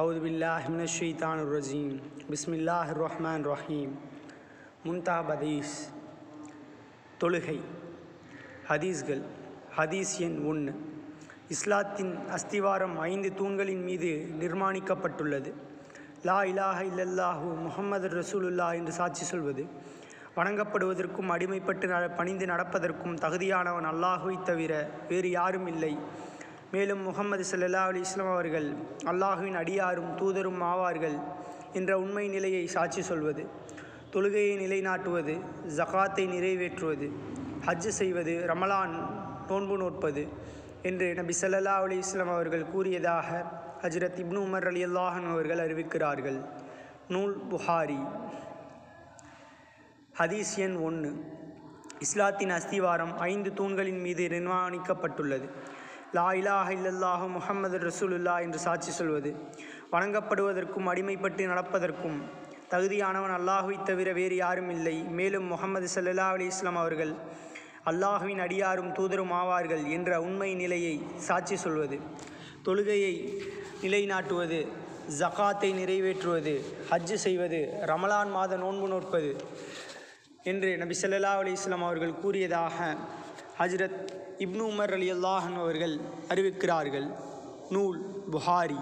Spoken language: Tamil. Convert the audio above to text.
அவுதுபில்லாஹிமினஷீத்தானுரஜீம் பிஸ்மில்லாஹ் ரஹ்மான் ரஹீம் முன்தாப் ஹதீஸ். தொழுகை. ஹதீஸ்கள். ஹதீஸ் எண் ஒன்று இஸ்லாத்தின் அஸ்திவாரம் ஐந்து தூண்களின் மீது நிர்மாணிக்கப்பட்டுள்ளது. லா இலாஹ இல்லல்லாஹு முகமது ரசூலுல்லா என்று சாட்சி சொல்வது வணங்கப்படுவதற்கும் அடிமைப்பட்டு பணிந்து நடப்பதற்கும் தகுதியானவன் அல்லாஹுவை தவிர வேறு யாரும் இல்லை. மேலும் முகமது சல்லா அலி இஸ்லாம் அவர்கள் அல்லாஹுவின் அடியாரும் தூதரும் ஆவார்கள் என்ற உண்மை நிலையை சாட்சி சொல்வது தொழுகையை நிலைநாட்டுவது ஜகாத்தை நிறைவேற்றுவது ஹஜ் செய்வது ரமலான் நோன்பு நோட்பது என்று நபி சல்லா அலி இஸ்லாம் அவர்கள் கூறியதாக ஹஜ்ரத் இப்னு உமர் அலி அல்லாஹன் அவர்கள் அறிவிக்கிறார்கள். நூல் புகாரி. ஹதீஸ் எண் ஒன்று இஸ்லாத்தின் அஸ்திவாரம் ஐந்து தூண்களின் மீது நிர்மாணிக்கப்பட்டுள்ளது. லா இலாஹ இல்லல்லாஹு முஹம்மது ரசூலுல்லா என்று சாட்சி சொல்வது. வணங்கப்படுவதற்கும் அடிமைப்பட்டு நடப்பதற்கும் தகுதியானவன் அல்லாஹுவை தவிர வேறு யாரும் இல்லை. மேலும் முகமது சல்லா அலி இஸ்லாம் அவர்கள் அல்லாஹுவின் அடியாரும் தூதரும் ஆவார்கள் என்ற உண்மை நிலையை சாட்சி சொல்வது. தொழுகையை நிலைநாட்டுவது ஜகாத்தை நிறைவேற்றுவது ஹஜ்ஜு செய்வது ரமலான் மாத நோன்பு நோட்பது என்று நபி சல்லா அலி இஸ்லாம் அவர்கள் கூறியதாக ஹஜ்ரத் இப்னு உமர் அலி அல்லாஹன் அவர்கள் அறிவிக்கிறார்கள். நூல் புகாரி.